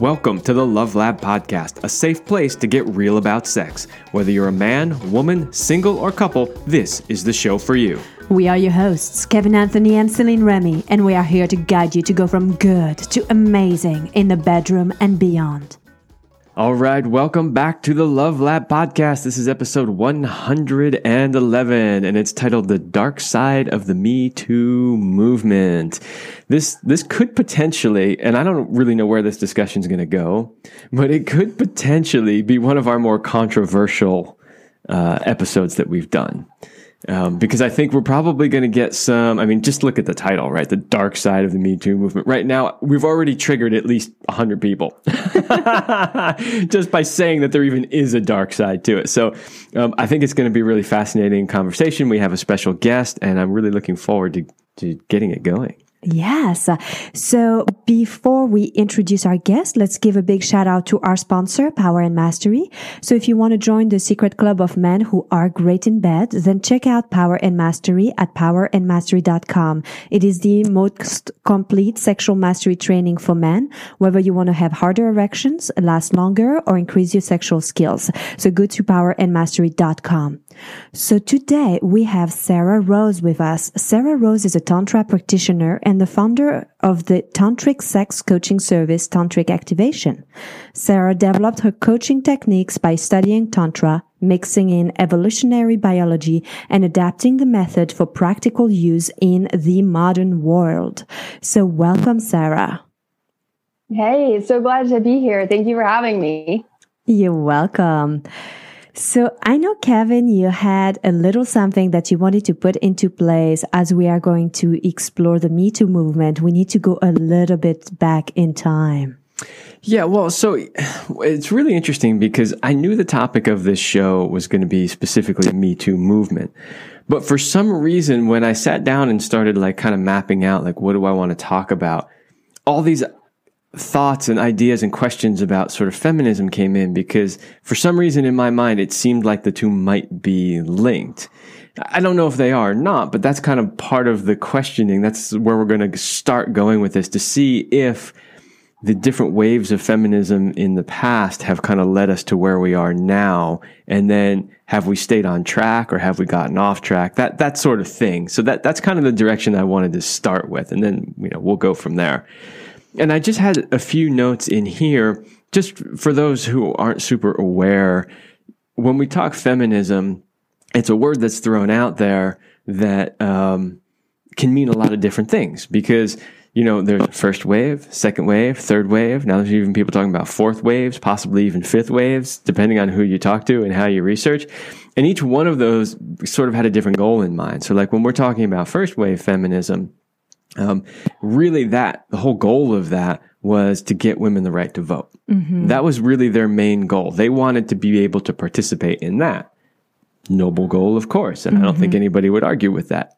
Welcome to the Love Lab Podcast, a safe place to get real about sex. Whether you're a man, woman, single, or couple, this is the show for you. We are your hosts, Kevin Anthony and Celine Remy, and we are here to guide you to go from good to amazing in the bedroom and beyond. All right, welcome back to the Love Lab podcast. This is episode 111 and it's titled The Dark Side of the Me Too Movement. This this could potentially, and I don't really know where this discussion is going to go, but it could potentially be one of our more controversial uh, episodes that we've done. Um, because I think we're probably going to get some. I mean, just look at the title, right? The dark side of the Me Too movement. Right now, we've already triggered at least 100 people just by saying that there even is a dark side to it. So um, I think it's going to be a really fascinating conversation. We have a special guest, and I'm really looking forward to, to getting it going. Yes. So before we introduce our guest, let's give a big shout out to our sponsor, Power and Mastery. So if you want to join the secret club of men who are great in bed, then check out Power and Mastery at powerandmastery.com. It is the most complete sexual mastery training for men, whether you want to have harder erections, last longer, or increase your sexual skills. So go to powerandmastery.com. So today we have Sarrah Rose with us. Sarrah Rose is a Tantra practitioner and the founder of the Tantric sex coaching service, Tantric Activation. Sarrah developed her coaching techniques by studying Tantra, mixing in evolutionary biology and adapting the method for practical use in the modern world. So welcome, Sarrah. Hey, so glad to be here. Thank you for having me. You're welcome. So I know, Kevin, you had a little something that you wanted to put into place as we are going to explore the Me Too movement. We need to go a little bit back in time. Yeah, well, so it's really interesting because I knew the topic of this show was going to be specifically Me Too movement. But for some reason, when I sat down and started like kind of mapping out, like, what do I want to talk about? All these thoughts and ideas and questions about sort of feminism came in because for some reason in my mind it seemed like the two might be linked. I don't know if they are or not, but that's kind of part of the questioning. That's where we're going to start going with this to see if the different waves of feminism in the past have kind of led us to where we are now. And then have we stayed on track or have we gotten off track? That, that sort of thing. So that, that's kind of the direction I wanted to start with. And then, you know, we'll go from there. And I just had a few notes in here, just for those who aren't super aware. When we talk feminism, it's a word that's thrown out there that um, can mean a lot of different things because you know there's first wave, second wave, third wave. Now there's even people talking about fourth waves, possibly even fifth waves, depending on who you talk to and how you research. And each one of those sort of had a different goal in mind. So, like when we're talking about first wave feminism, um, really, that the whole goal of that was to get women the right to vote. Mm-hmm. That was really their main goal. They wanted to be able to participate in that. Noble goal, of course, and mm-hmm. I don't think mm-hmm. anybody would argue with that.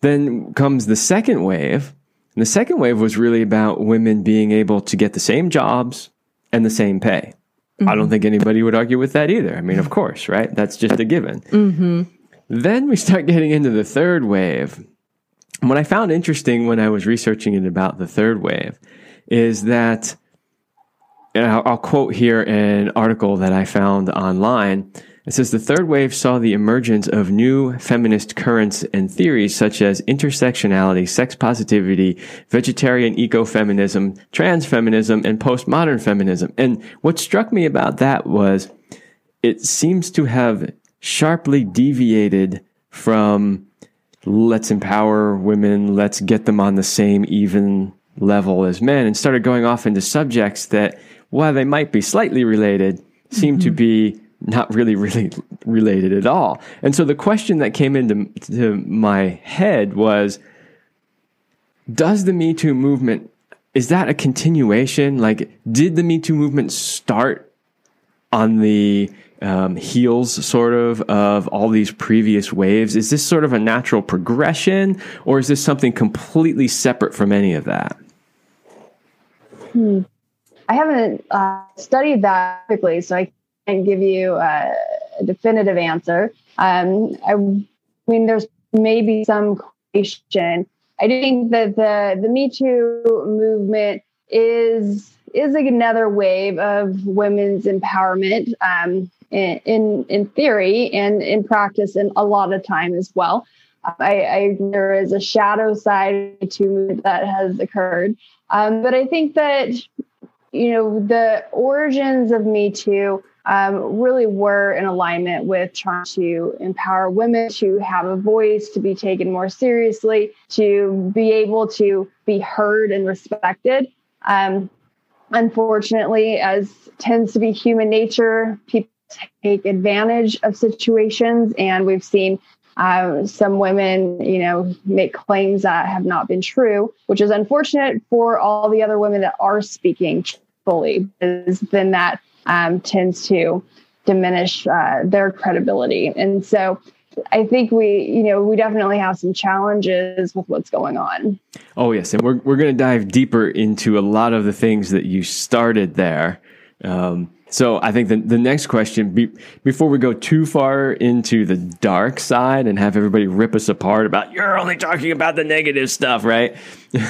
Then comes the second wave. And the second wave was really about women being able to get the same jobs and the same pay. Mm-hmm. I don't mm-hmm. think anybody would argue with that either. I mean, of course, right? That's just a given. Mm-hmm. Then we start getting into the third wave, what I found interesting when I was researching it about the third wave is that, and I'll, I'll quote here an article that I found online. It says the third wave saw the emergence of new feminist currents and theories such as intersectionality, sex positivity, vegetarian ecofeminism, trans feminism, and postmodern feminism. And what struck me about that was it seems to have sharply deviated from let's empower women, let's get them on the same even level as men, and started going off into subjects that, while they might be slightly related, seem mm-hmm. to be not really, really related at all. And so the question that came into my head was Does the Me Too movement, is that a continuation? Like, did the Me Too movement start on the um, heels sort of of all these previous waves? Is this sort of a natural progression, or is this something completely separate from any of that? Hmm. I haven't uh, studied that quickly, so I can't give you a definitive answer. Um, I mean, there's maybe some question. I think that the the Me Too movement is is another wave of women's empowerment um, in, in, theory and in practice, and a lot of time as well. I, I there is a shadow side to that has occurred, um, but I think that you know the origins of Me Too um, really were in alignment with trying to empower women to have a voice, to be taken more seriously, to be able to be heard and respected. Um, unfortunately, as tends to be human nature, people take advantage of situations, and we've seen uh, some women, you know, make claims that have not been true, which is unfortunate for all the other women that are speaking fully, because then that um, tends to diminish uh, their credibility. And so I think we, you know, we definitely have some challenges with what's going on. Oh, yes. And we're, we're going to dive deeper into a lot of the things that you started there. Um, so I think the, the next question, be, before we go too far into the dark side and have everybody rip us apart about you're only talking about the negative stuff, right?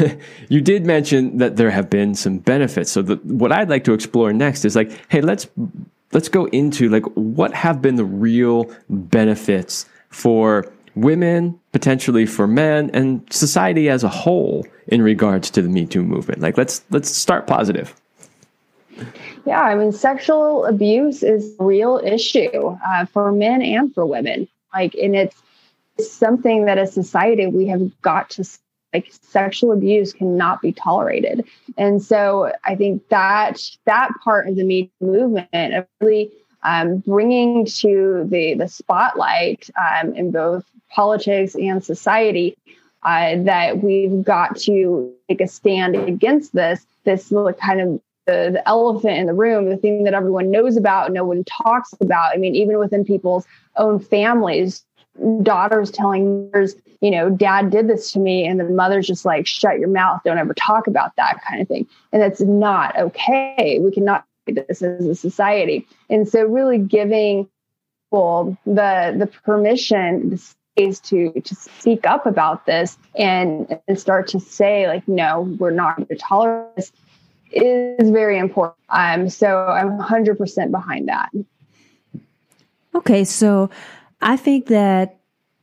you did mention that there have been some benefits. So the, what I'd like to explore next is like, hey, let's let's go into like what have been the real benefits for women, potentially for men, and society as a whole in regards to the Me Too movement. Like let's let's start positive. Yeah, I mean, sexual abuse is a real issue uh, for men and for women. Like, and it's something that as society we have got to like sexual abuse cannot be tolerated and so i think that that part of the me movement of really um, bringing to the the spotlight um, in both politics and society uh, that we've got to take a stand against this this kind of the, the elephant in the room, the thing that everyone knows about, no one talks about. I mean, even within people's own families, daughters telling mothers, you know, dad did this to me, and the mother's just like, shut your mouth, don't ever talk about that kind of thing. And that's not okay. We cannot do this as a society. And so really giving people the the permission, the space to to speak up about this and, and start to say, like, no, we're not going to tolerate this is very important. Um, so I'm 100% behind that. Okay, so I think that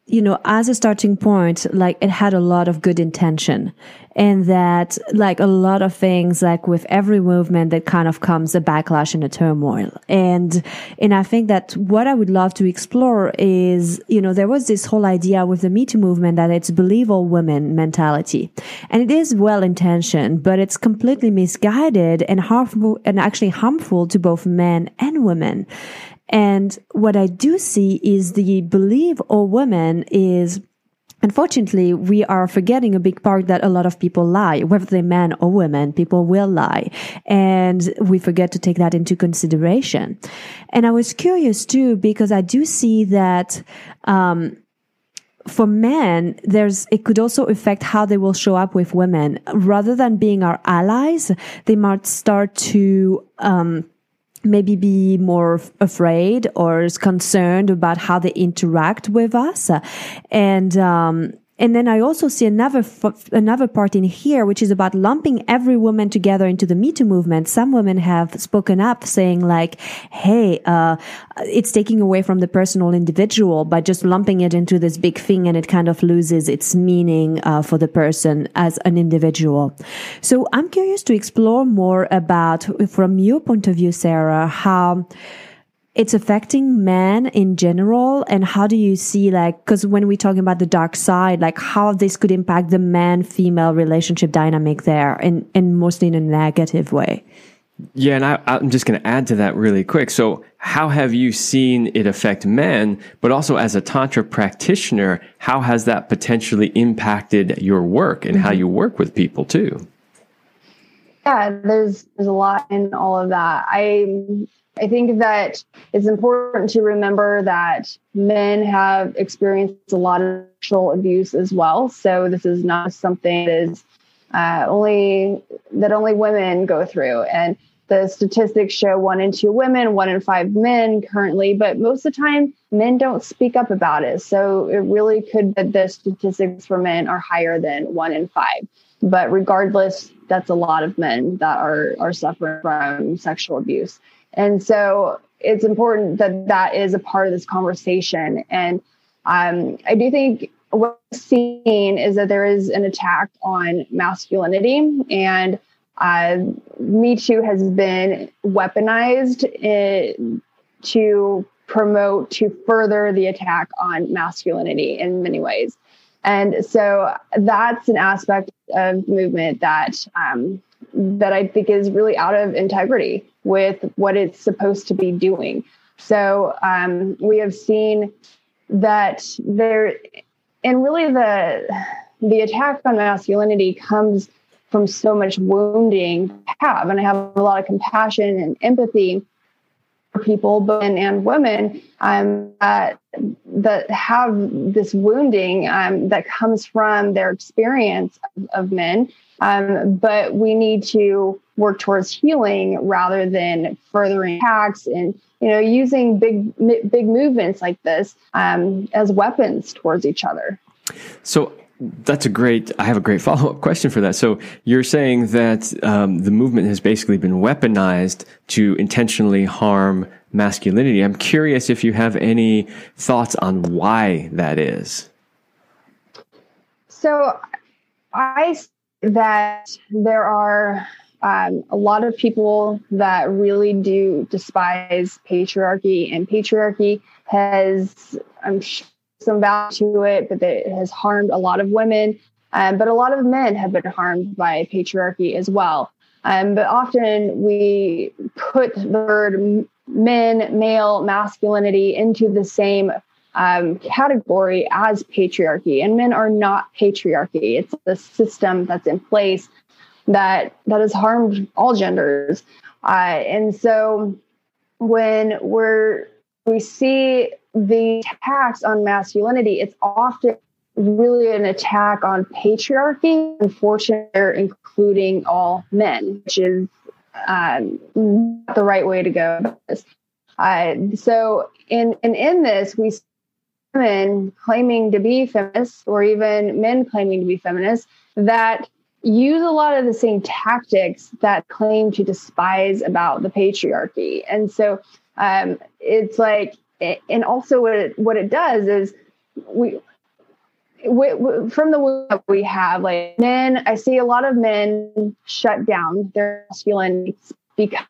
you know, as a starting point, like it had a lot of good intention and that like a lot of things, like with every movement that kind of comes a backlash and a turmoil. And, and I think that what I would love to explore is, you know, there was this whole idea with the Me Too movement that it's believe all women mentality. And it is well intentioned, but it's completely misguided and harmful and actually harmful to both men and women. And what I do see is the belief of women is Unfortunately, we are forgetting a big part that a lot of people lie, whether they're men or women, people will lie. And we forget to take that into consideration. And I was curious too, because I do see that, um, for men, there's, it could also affect how they will show up with women. Rather than being our allies, they might start to, um, maybe be more afraid or is concerned about how they interact with us. And um, and then I also see another another part in here, which is about lumping every woman together into the Me Too movement. Some women have spoken up, saying like, "Hey, uh, it's taking away from the personal individual by just lumping it into this big thing, and it kind of loses its meaning uh, for the person as an individual." So I'm curious to explore more about, from your point of view, Sarrah, how it's affecting men in general and how do you see like because when we're talking about the dark side like how this could impact the man female relationship dynamic there and and mostly in a negative way? Yeah and I, i'm just going to add to that really quick. So how have you seen it affect men but also as a tantra practitioner how has that potentially impacted your work and mm-hmm. how you work with people too yeah there's there's a lot in all of that i I think that it's important to remember that men have experienced a lot of sexual abuse as well. So this is not something that is uh, only that only women go through. And the statistics show one in two women, one in five men currently, but most of the time men don't speak up about it. So it really could that the statistics for men are higher than one in five. But regardless, that's a lot of men that are are suffering from sexual abuse. And so it's important that that is a part of this conversation. And um, I do think what I've seen is that there is an attack on masculinity and uh, Me Too has been weaponized in, to promote, to further the attack on masculinity in many ways. And so that's an aspect of movement that um, that I think is really out of integrity with what it's supposed to be doing. So um, we have seen that there, and really the the attack on masculinity comes from so much wounding I have, and I have a lot of compassion and empathy for people, men and women um, uh, that have this wounding um, that comes from their experience of, of men. Um, but we need to work towards healing rather than furthering attacks and you know using big big movements like this um, as weapons towards each other. So that's a great. I have a great follow up question for that. So you're saying that um, the movement has basically been weaponized to intentionally harm masculinity. I'm curious if you have any thoughts on why that is. So I that there are um, a lot of people that really do despise patriarchy, and patriarchy has, I'm sure, some value to it, but it has harmed a lot of women. Um, but a lot of men have been harmed by patriarchy as well. Um, but often we put the word men, male, masculinity into the same um, category as patriarchy, and men are not patriarchy. It's the system that's in place that that has harmed all genders, uh, and so when we're we see the attacks on masculinity, it's often really an attack on patriarchy. Unfortunately, including all men, which is um, not the right way to go. Uh, so, in and in this, we see women claiming to be feminists, or even men claiming to be feminists, that use a lot of the same tactics that claim to despise about the patriarchy. And so, um, it's like, and also what it, what it does is we we, we, from the we have like men i see a lot of men shut down their masculine because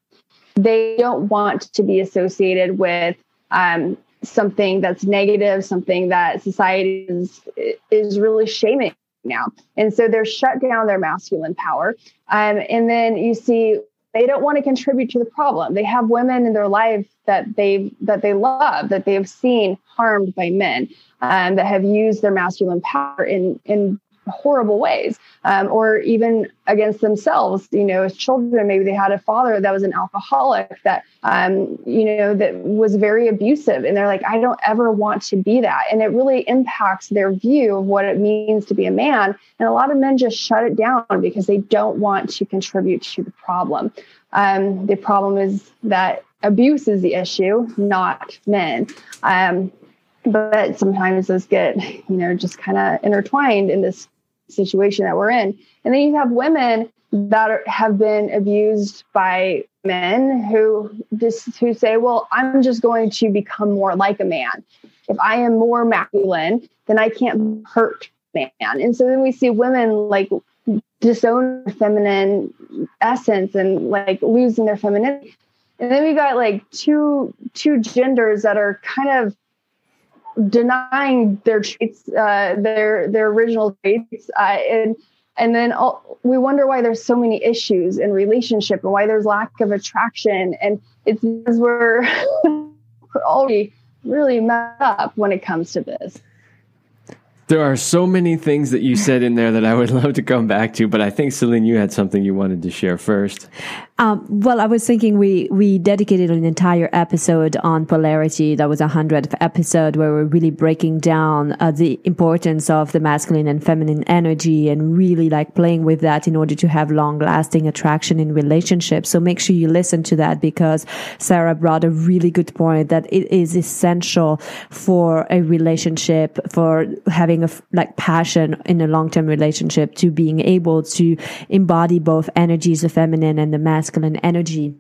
they don't want to be associated with um, something that's negative something that society is is really shaming now. And so they're shut down their masculine power. Um, and then you see they don't want to contribute to the problem. They have women in their life that they that they love that they have seen harmed by men um, that have used their masculine power in in horrible ways. Um, or even against themselves you know as children maybe they had a father that was an alcoholic that um, you know that was very abusive. And they're like i don't ever want to be that. And it really impacts their view of what it means to be a man. And a lot of men just shut it down because they don't want to contribute to the problem. Um, the problem is that abuse is the issue not men. Um, but sometimes those get you know just kind of intertwined in this situation that we're in. And then you have women that are, have been abused by men who just who say well i'm just going to become more like a man. If i am more masculine then i can't hurt man. And so then we see women like disown feminine essence and like losing their femininity. And then we got like two two genders that are kind of denying their traits, uh, their their original traits, uh, and and then all, we wonder why there's so many issues in relationship and why there's lack of attraction, and it's because we're already really messed up when it comes to this. There are so many things that you said in there that I would love to come back to, but I think Celine, you had something you wanted to share first. Um, well, I was thinking we we dedicated an entire episode on polarity. That was a hundredth episode where we're really breaking down uh, the importance of the masculine and feminine energy and really like playing with that in order to have long lasting attraction in relationships. So make sure you listen to that because Sarrah brought a really good point that it is essential for a relationship for having having like passion in a long term relationship to being able to embody both energies, the feminine and the masculine energy.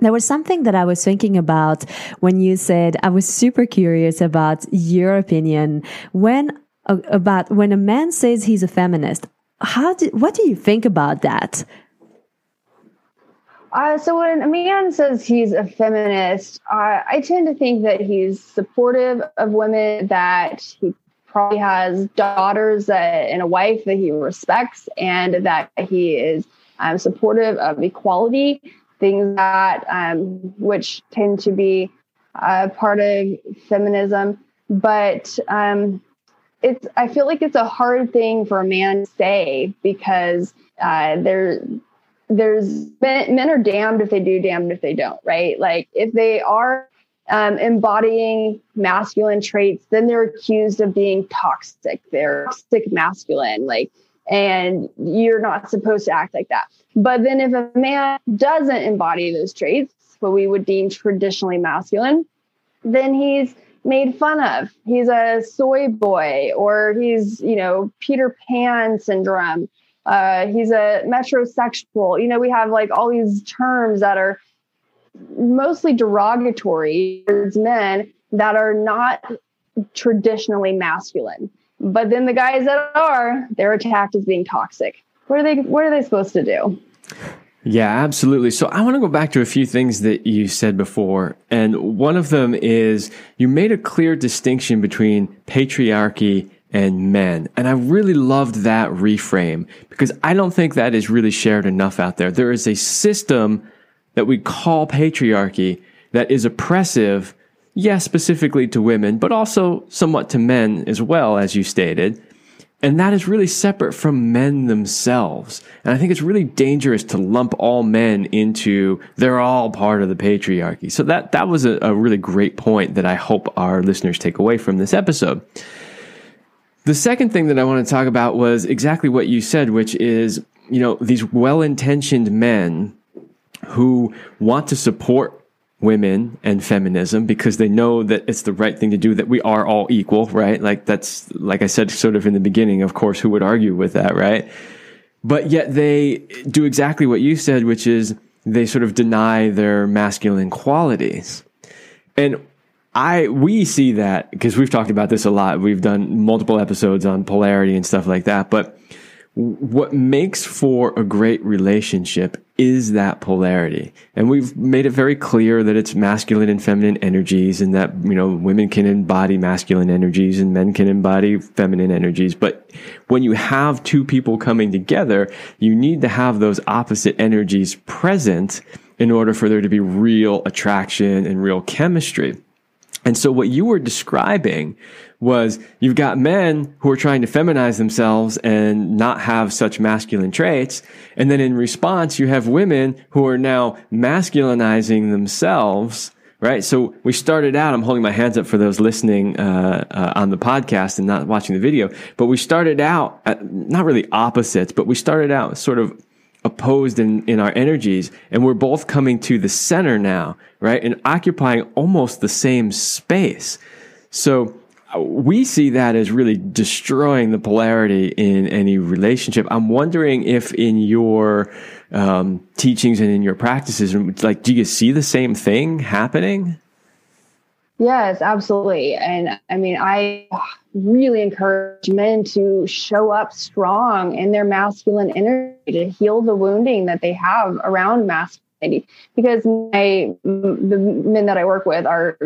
There was something that I was thinking about when you said I was super curious about your opinion when uh, about when a man says he's a feminist. How do, what do you think about that? Uh, so when a man says he's a feminist, uh, I tend to think that he's supportive of women, that he probably has daughters and a wife that he respects, and that he is um, supportive of equality, things that um, which tend to be uh, part of feminism. But um, it's I feel like it's a hard thing for a man to say because uh, there there's men, men are damned if they do, damned if they don't, right? Like if they are um, embodying masculine traits, then they're accused of being toxic. They're toxic masculine, like, and you're not supposed to act like that. But then if a man doesn't embody those traits, what we would deem traditionally masculine, then he's made fun of. He's a soy boy, or he's, you know, Peter Pan syndrome uh, he's a metrosexual. You know, we have like all these terms that are mostly derogatory towards men that are not traditionally masculine. But then the guys that are, they're attacked as being toxic. What are they what are they supposed to do? Yeah, absolutely. So I want to go back to a few things that you said before. And one of them is you made a clear distinction between patriarchy and men. And I really loved that reframe because I don't think that is really shared enough out there. There is a system that we call patriarchy that is oppressive, yes, specifically to women, but also somewhat to men as well, as you stated. And that is really separate from men themselves. And I think it's really dangerous to lump all men into they're all part of the patriarchy. So that, that was a, a really great point that I hope our listeners take away from this episode. The second thing that I want to talk about was exactly what you said, which is, you know, these well intentioned men who want to support women and feminism because they know that it's the right thing to do, that we are all equal, right? Like that's, like I said, sort of in the beginning, of course, who would argue with that, right? But yet they do exactly what you said, which is they sort of deny their masculine qualities. And I we see that because we've talked about this a lot. We've done multiple episodes on polarity and stuff like that. But what makes for a great relationship is that polarity. And we've made it very clear that it's masculine and feminine energies and that, you know, women can embody masculine energies and men can embody feminine energies. But when you have two people coming together, you need to have those opposite energies present in order for there to be real attraction and real chemistry. And so what you were describing was you've got men who are trying to feminize themselves and not have such masculine traits. And then in response, you have women who are now masculinizing themselves. Right. So we started out, I'm holding my hands up for those listening, uh, uh, on the podcast and not watching the video, but we started out at, not really opposites, but we started out sort of opposed in, in our energies and we're both coming to the center now, right? And occupying almost the same space. So uh, we see that as really destroying the polarity in any relationship. I'm wondering if in your um, teachings and in your practices, like, do you see the same thing happening? Yes, absolutely. And I mean, I really encourage men to show up strong in their masculine energy to heal the wounding that they have around masculinity. Because my the men that I work with are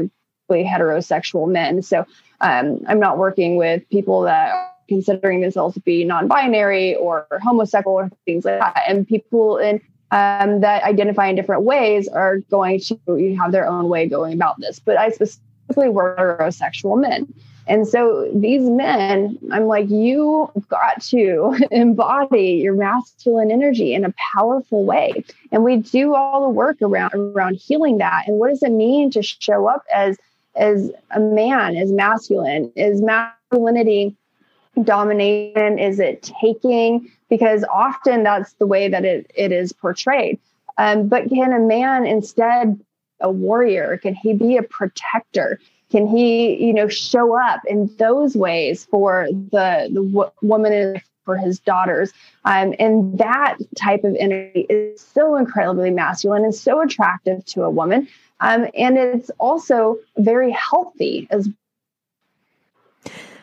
heterosexual men, so um, I'm not working with people that are considering themselves to be non-binary or homosexual or things like that. And people in um, that identify in different ways are going to have their own way going about this. But I specifically work with heterosexual men. And so these men, I'm like, you got to embody your masculine energy in a powerful way. And we do all the work around around healing that. And what does it mean to show up as as a man, as masculine? Is masculinity domination? Is it taking? Because often that's the way that it, it is portrayed. Um, but can a man instead a warrior? Can he be a protector? can he you know show up in those ways for the the w- woman for his daughters um, and that type of energy is so incredibly masculine and so attractive to a woman um, and it's also very healthy as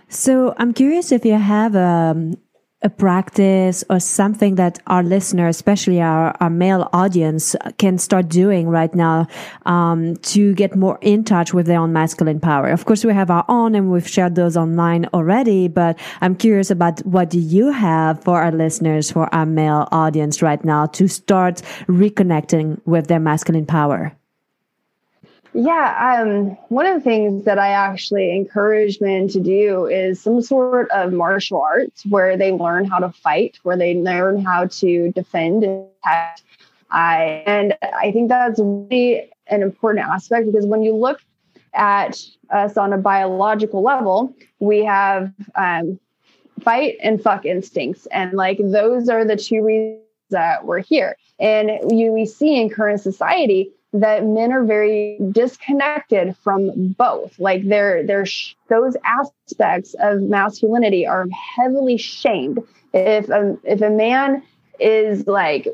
so i'm curious if you have a um, a practice or something that our listeners, especially our, our male audience, can start doing right now um, to get more in touch with their own masculine power? Of course, we have our own and we've shared those online already, but I'm curious about what do you have for our listeners, for our male audience right now to start reconnecting with their masculine power? Yeah, um, one of the things that I actually encourage men to do is some sort of martial arts where they learn how to fight, where they learn how to defend and protect. I, and I think that's really an important aspect because when you look at us on a biological level, we have um, fight and fuck instincts. And like those are the two reasons that we're here. And you, we see in current society that men are very disconnected from both. Like they're they're sh- those aspects of masculinity are heavily shamed. If a, if a man is like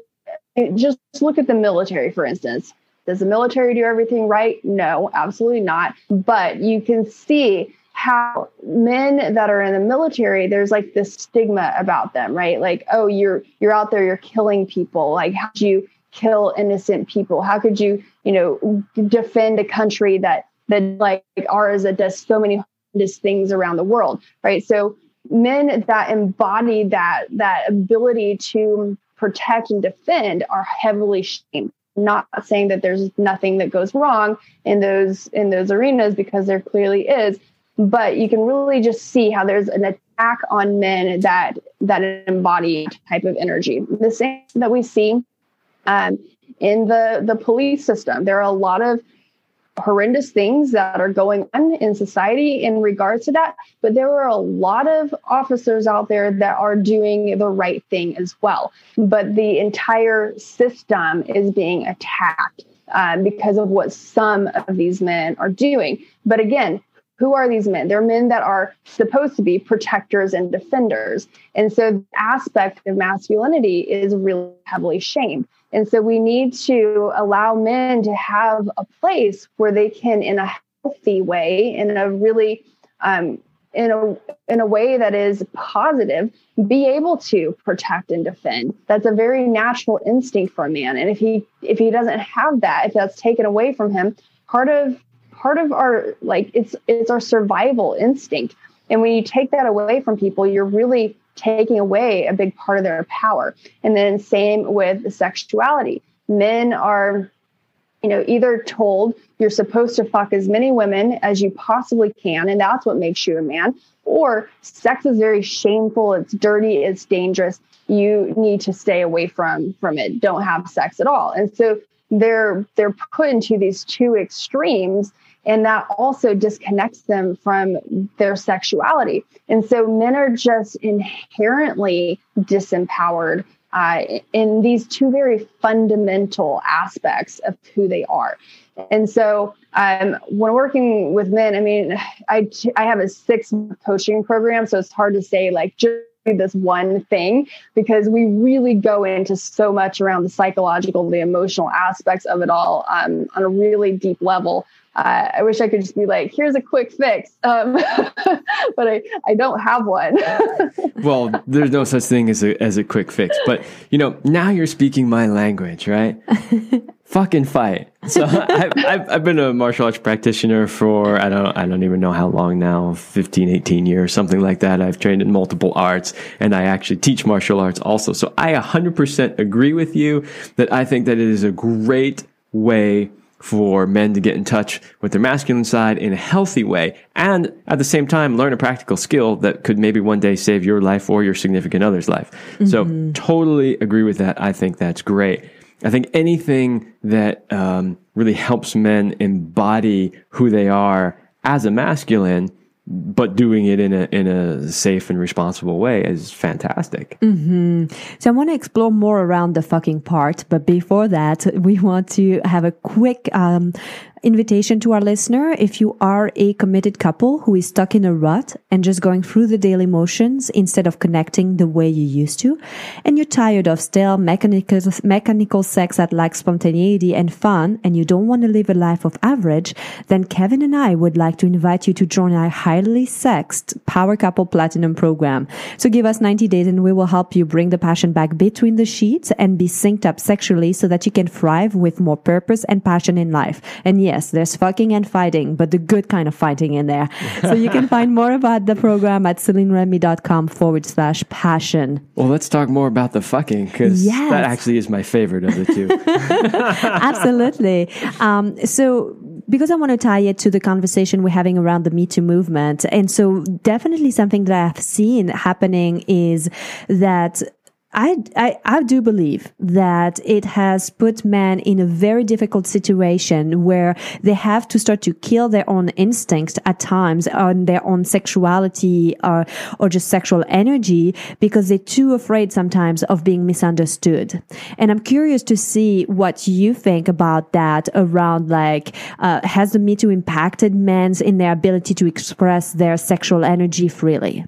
just look at the military for instance. Does the military do everything right? No absolutely not. But you can see how men that are in the military there's like this stigma about them right? Like oh you're you're out there you're killing people. Like how do you kill innocent people? How could you, you know, defend a country that that like ours that does so many horrendous things around the world, right? So men that embody that that ability to protect and defend are heavily shamed. Not saying that there's nothing that goes wrong in those in those arenas because there clearly is, but you can really just see how there's an attack on men that that embody type of energy. The same that we see um, in the the police system. There are a lot of horrendous things that are going on in society in regards to that but there are a lot of officers out there that are doing the right thing as well but the entire system is being attacked um, because of what some of these men are doing but again who are these men? They're men that are supposed to be protectors and defenders. And so the aspect of masculinity is really heavily shamed. And so we need to allow men to have a place where they can, in a healthy way, in a really um, in a in a way that is positive, be able to protect and defend. That's a very natural instinct for a man. And if he if he doesn't have that, if that's taken away from him, part of part of our like it's it's our survival instinct. And when you take that away from people, you're really taking away a big part of their power. And then same with sexuality. Men are you know either told you're supposed to fuck as many women as you possibly can and that's what makes you a man or sex is very shameful it's dirty it's dangerous you need to stay away from from it don't have sex at all and so they're they're put into these two extremes and that also disconnects them from their sexuality. And so men are just inherently disempowered uh, in these two very fundamental aspects of who they are. And so um, when working with men, I mean, I, I have a six coaching program, so it's hard to say like just this one thing because we really go into so much around the psychological, the emotional aspects of it all um, on a really deep level. Uh, I wish I could just be like, here's a quick fix. Um, but I, I don't have one. well, there's no such thing as a, as a quick fix. But, you know, now you're speaking my language, right? Fucking fight. So I've, I've, I've, been a martial arts practitioner for, I don't, I don't even know how long now, 15, 18 years, something like that. I've trained in multiple arts and I actually teach martial arts also. So I 100% agree with you that I think that it is a great way for men to get in touch with their masculine side in a healthy way and at the same time learn a practical skill that could maybe one day save your life or your significant other's life. Mm-hmm. So totally agree with that. I think that's great. I think anything that um, really helps men embody who they are as a masculine but doing it in a in a safe and responsible way is fantastic. Mm-hmm. So I want to explore more around the fucking part, but before that, we want to have a quick um, invitation to our listener. If you are a committed couple who is stuck in a rut and just going through the daily motions instead of connecting the way you used to, and you're tired of stale mechanical, mechanical sex that lacks spontaneity and fun, and you don't want to live a life of average, then Kevin and I would like to invite you to join our highly sexed Power Couple Platinum program. So give us 90 days and we will help you bring the passion back between the sheets and be synced up sexually so that you can thrive with more purpose and passion in life. And yes, there's fucking and fighting, but the good kind of fighting in there. so you can find more about the program at celineremy.com forward slash passion. Well, let's talk more about the fucking because yes. that actually is my favorite of the two. Absolutely. Um, so because I want to tie it to the conversation we're having around the Me Too movement. And so definitely something that I've seen happening is that I, I, I do believe that it has put men in a very difficult situation where they have to start to kill their own instincts at times on their own sexuality or, or just sexual energy because they're too afraid sometimes of being misunderstood. And I'm curious to see what you think about that around like, uh, has the Me Too impacted men's in their ability to express their sexual energy freely?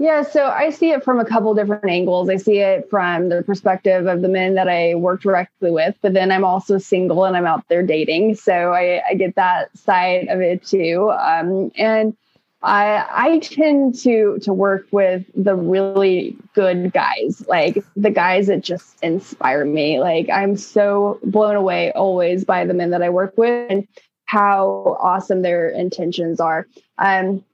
Yeah, so I see it from a couple different angles. I see it from the perspective of the men that I work directly with, but then I'm also single and I'm out there dating. So I, I get that side of it too. Um, and I I tend to to work with the really good guys, like the guys that just inspire me. Like I'm so blown away always by the men that I work with and how awesome their intentions are. Um,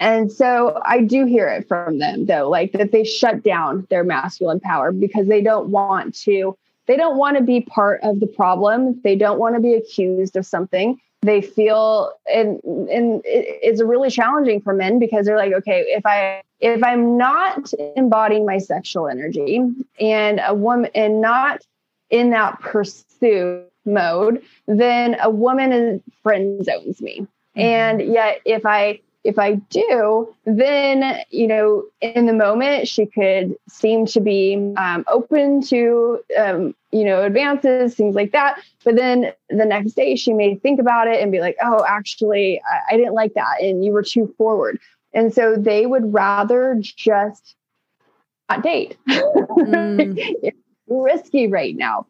and so I do hear it from them though, like that they shut down their masculine power because they don't want to, they don't want to be part of the problem. They don't want to be accused of something. They feel and and it's really challenging for men because they're like, okay, if I if I'm not embodying my sexual energy and a woman and not in that pursuit mode, then a woman friend zones me. Mm-hmm. And yet if I if I do, then, you know, in the moment, she could seem to be um, open to, um, you know, advances, things like that. But then the next day, she may think about it and be like, oh, actually, I, I didn't like that. And you were too forward. And so they would rather just not date. Mm. it's risky right now.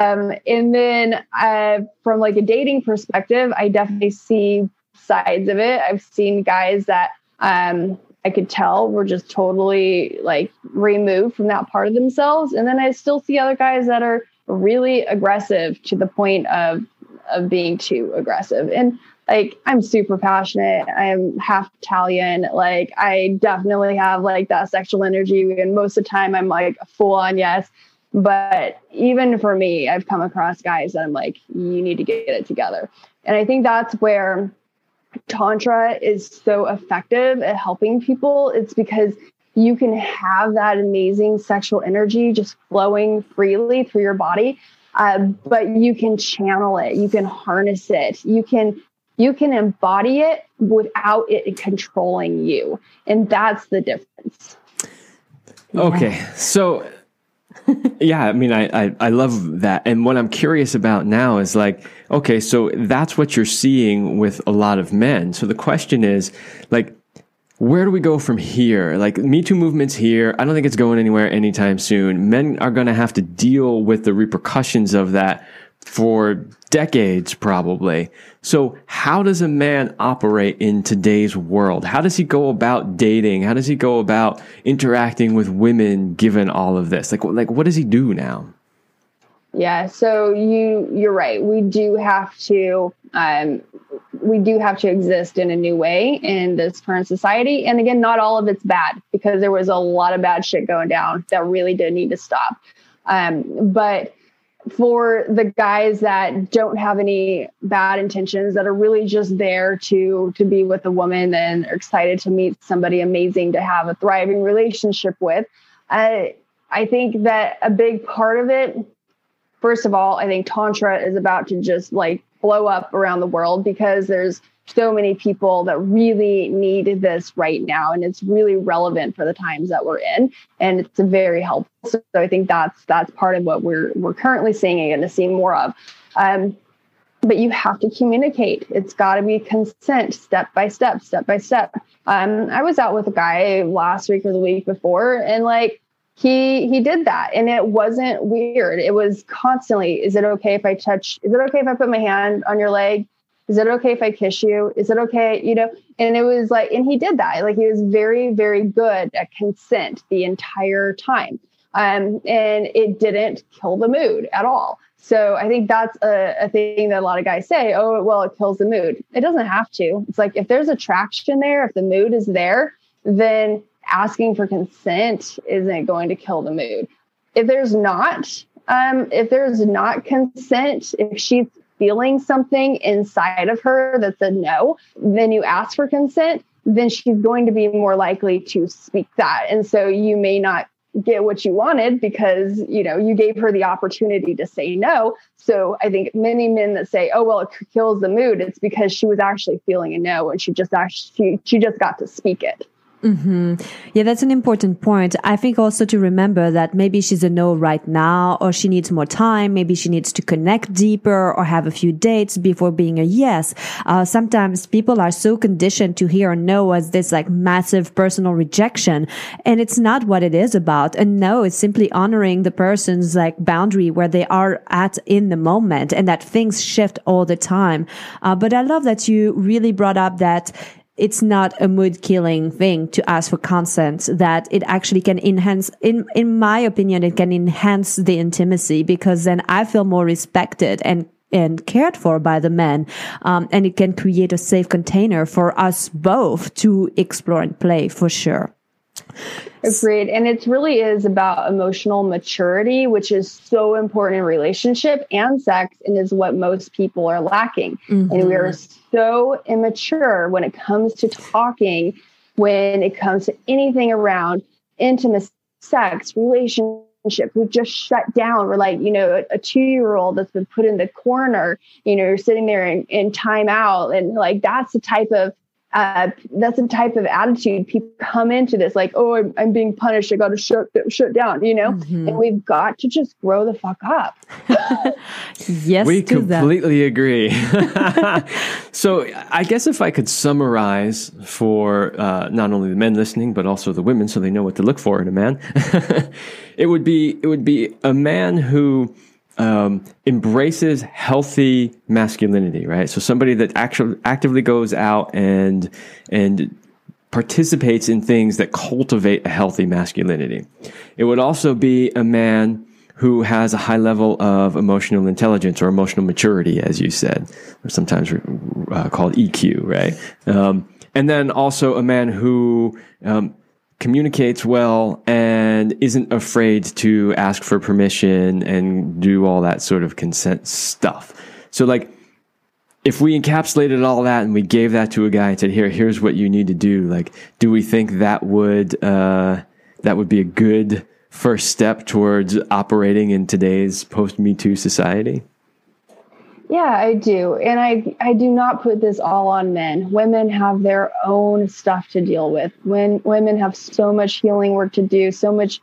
Um, and then uh, from like a dating perspective, I definitely see sides of it. I've seen guys that um, I could tell were just totally like removed from that part of themselves. And then I still see other guys that are really aggressive to the point of of being too aggressive. And like I'm super passionate. I'm half Italian. Like I definitely have like that sexual energy. And most of the time I'm like full on yes. But even for me, I've come across guys that I'm like, you need to get it together. And I think that's where Tantra is so effective at helping people, it's because you can have that amazing sexual energy just flowing freely through your body. Uh, but you can channel it, you can harness it, you can you can embody it without it controlling you, and that's the difference. Okay, so yeah, I mean, I, I, I love that. And what I'm curious about now is like, okay, so that's what you're seeing with a lot of men. So the question is, like, where do we go from here? Like, Me Too movement's here. I don't think it's going anywhere anytime soon. Men are going to have to deal with the repercussions of that for decades, probably. So, how does a man operate in today's world? How does he go about dating? How does he go about interacting with women given all of this? Like, like what does he do now? Yeah, so you you're right. We do have to um, we do have to exist in a new way in this current society. And again, not all of it's bad because there was a lot of bad shit going down that really did need to stop. Um, but for the guys that don't have any bad intentions that are really just there to to be with a woman and are excited to meet somebody amazing to have a thriving relationship with. I i think that a big part of it first of all i think tantra is about to just like blow up around the world because there's so many people that really need this right now and it's really relevant for the times that we're in and it's very helpful so i think that's that's part of what we're we're currently seeing and going to see more of um, but you have to communicate. It's got to be consent, step by step, step by step. Um, I was out with a guy last week or the week before, and like he he did that, and it wasn't weird. It was constantly, is it okay if I touch? Is it okay if I put my hand on your leg? Is it okay if I kiss you? Is it okay? You know, and it was like, and he did that. Like he was very, very good at consent the entire time. Um, and it didn't kill the mood at all. So I think that's a, a, thing that a lot of guys say, oh, well, it kills the mood. It doesn't have to. It's like if there's attraction there, if the mood is there, then asking for consent isn't going to kill the mood. If there's not, um, if there's not consent, if she's feeling something inside of her that's a no, then you ask for consent, then she's going to be more likely to speak that. And so you may not get what you wanted because you know you gave her the opportunity to say no so i think many men that say oh well it kills the mood it's because she was actually feeling a no and she just actually she, she just got to speak it Mm-hmm. Yeah, that's an important point. I think also to remember that maybe she's a no right now, or she needs more time. Maybe she needs to connect deeper or have a few dates before being a yes. Uh, sometimes people are so conditioned to hear a no as this like massive personal rejection. And it's not what it is about. And no, it's simply honoring the person's like boundary where they are at in the moment and that things shift all the time. Uh, but I love that you really brought up that it's not a mood killing thing to ask for consent that it actually can enhance in in my opinion it can enhance the intimacy because then i feel more respected and and cared for by the men um, and it can create a safe container for us both to explore and play for sure Agreed. And it really is about emotional maturity, which is so important in relationship and sex and is what most people are lacking. Mm-hmm. And we are so immature when it comes to talking, when it comes to anything around intimacy, sex, relationship. We've just shut down. We're like, you know, a, a two year old that's been put in the corner, you know, you're sitting there in, in time out. And like, that's the type of uh, that's the type of attitude people come into this like oh i'm, I'm being punished i got to shut shut down you know mm-hmm. and we've got to just grow the fuck up yes we completely that. agree so i guess if i could summarize for uh, not only the men listening but also the women so they know what to look for in a man it would be it would be a man who um, embraces healthy masculinity, right? So somebody that actually actively goes out and and participates in things that cultivate a healthy masculinity. It would also be a man who has a high level of emotional intelligence or emotional maturity, as you said, or sometimes uh, called EQ, right? Um, and then also a man who um, communicates well and isn't afraid to ask for permission and do all that sort of consent stuff. So like if we encapsulated all that and we gave that to a guy and said, "Here, here's what you need to do," like, do we think that would uh, that would be a good first step towards operating in today's post Me Too society? Yeah, I do. And I I do not put this all on men. Women have their own stuff to deal with. When women have so much healing work to do, so much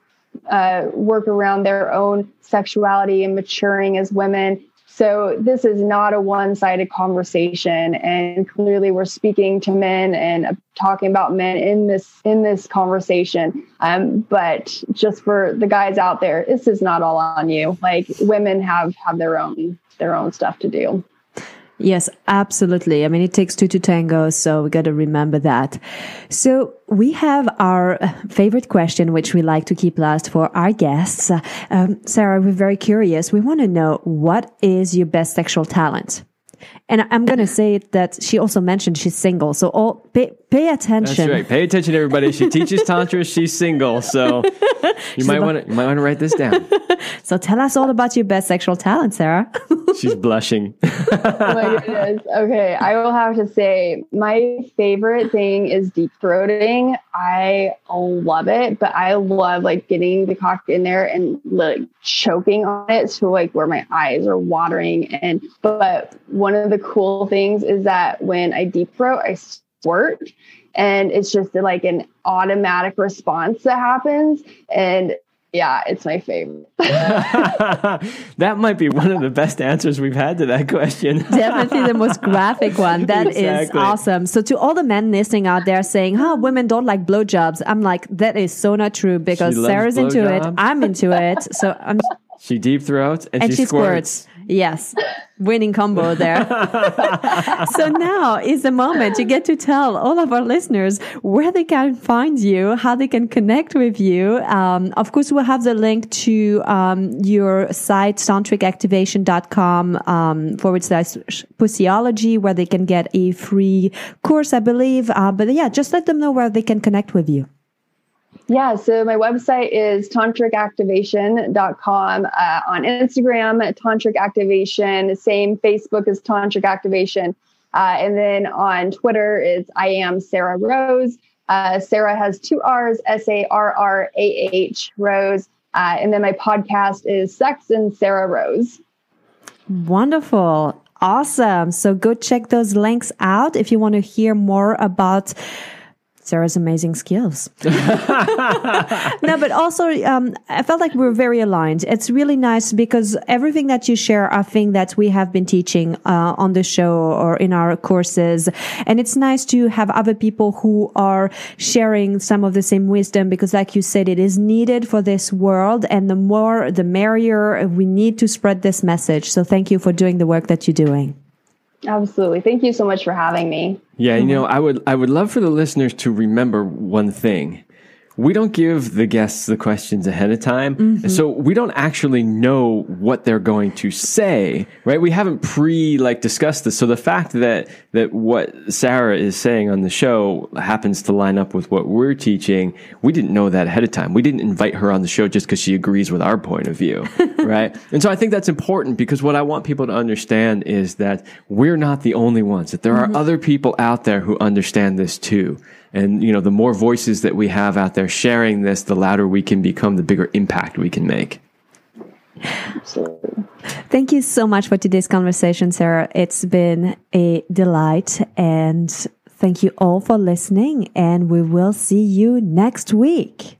uh, work around their own sexuality and maturing as women. So this is not a one-sided conversation, and clearly we're speaking to men and talking about men in this in this conversation. Um, but just for the guys out there, this is not all on you. Like women have have their own their own stuff to do. Yes, absolutely. I mean, it takes two to tango, so we got to remember that. So we have our favorite question, which we like to keep last for our guests. Um, Sarrah, we're very curious. We want to know what is your best sexual talent? And I'm going to say that she also mentioned she's single. So all pay, pay attention. That's right. Pay attention, everybody. She teaches tantra. She's single. So you might want to you might want to write this down. so tell us all about your best sexual talent, Sarrah. She's blushing. oh my goodness. Okay, I will have to say my favorite thing is deep throating. I love it, but I love like getting the cock in there and like choking on it to like where my eyes are watering. And but one of the cool things is that when I deep throat, I squirt and it's just like an automatic response that happens and Yeah, it's my favorite. that might be one of the best answers we've had to that question. Definitely the most graphic one. That exactly. is awesome. So to all the men listening out there saying, "Oh, women don't like blowjobs," I'm like, that is so not true because Sarrah's into it. I'm into it. So I'm. She deep throats and, and she, she squirts. squirts. Yes, winning combo there. so now is the moment you get to tell all of our listeners where they can find you, how they can connect with you. Um, of course, we'll have the link to um, your site, tantricactivation.com um, forward slash pussyology, where they can get a free course, I believe. Uh, but yeah, just let them know where they can connect with you. Yeah, so my website is tantricactivation.com. Uh, on Instagram, Tantric Activation, same Facebook as Tantric Activation. Uh, and then on Twitter is I am Sarrah Rose. Uh, Sarrah has two R's, S A R R A H, Rose. Uh, and then my podcast is Sex and Sarrah Rose. Wonderful. Awesome. So go check those links out if you want to hear more about Sarrah's amazing skills. no, but also, um, I felt like we are very aligned. It's really nice because everything that you share are things that we have been teaching uh, on the show or in our courses. And it's nice to have other people who are sharing some of the same wisdom because, like you said, it is needed for this world. And the more, the merrier. We need to spread this message. So thank you for doing the work that you're doing. Absolutely. Thank you so much for having me. Yeah, you know, I would I would love for the listeners to remember one thing we don't give the guests the questions ahead of time. Mm-hmm. So we don't actually know what they're going to say, right? We haven't pre like discussed this. So the fact that, that what Sarrah is saying on the show happens to line up with what we're teaching, we didn't know that ahead of time. We didn't invite her on the show just because she agrees with our point of view, right? And so I think that's important because what I want people to understand is that we're not the only ones, that there mm-hmm. are other people out there who understand this too. And, you know, the more voices that we have out there sharing this, the louder we can become, the bigger impact we can make. Absolutely. Thank you so much for today's conversation, Sarrah. It's been a delight. And thank you all for listening. And we will see you next week.